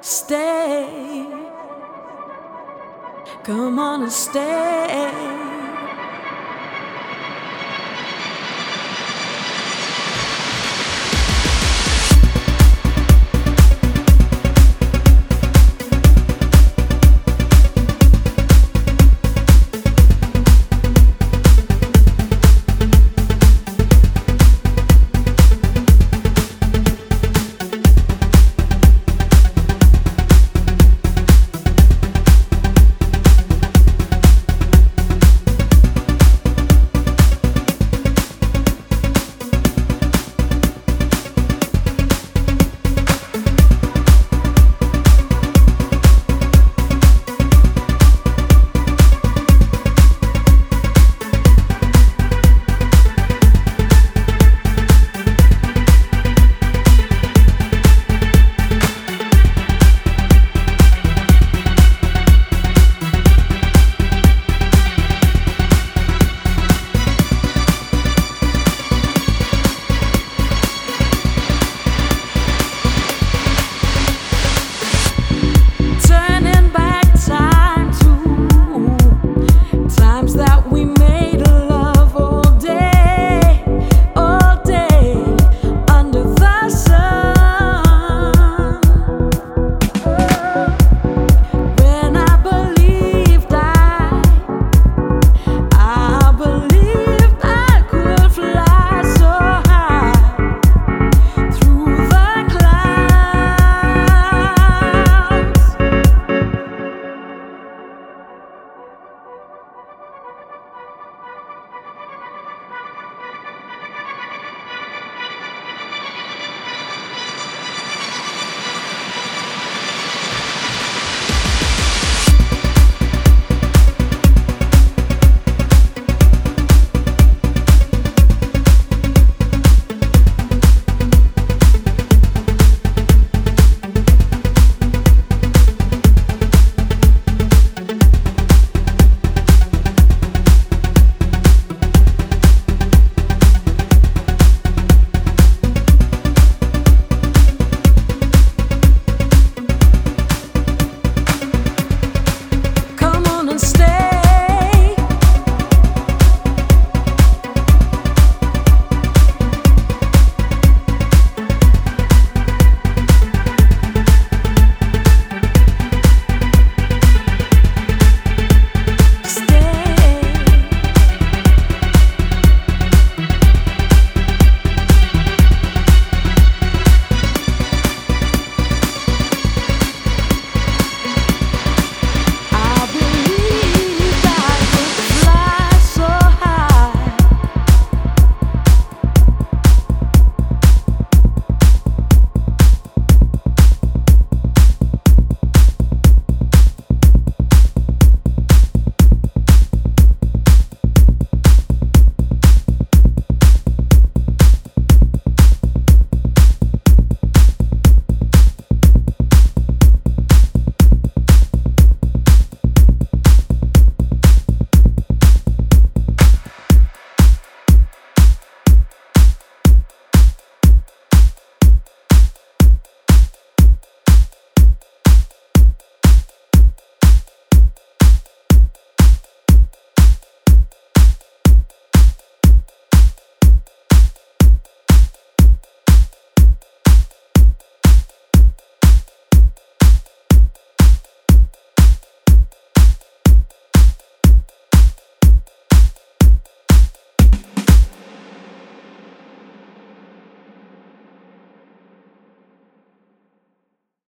Stay. Come on and stay.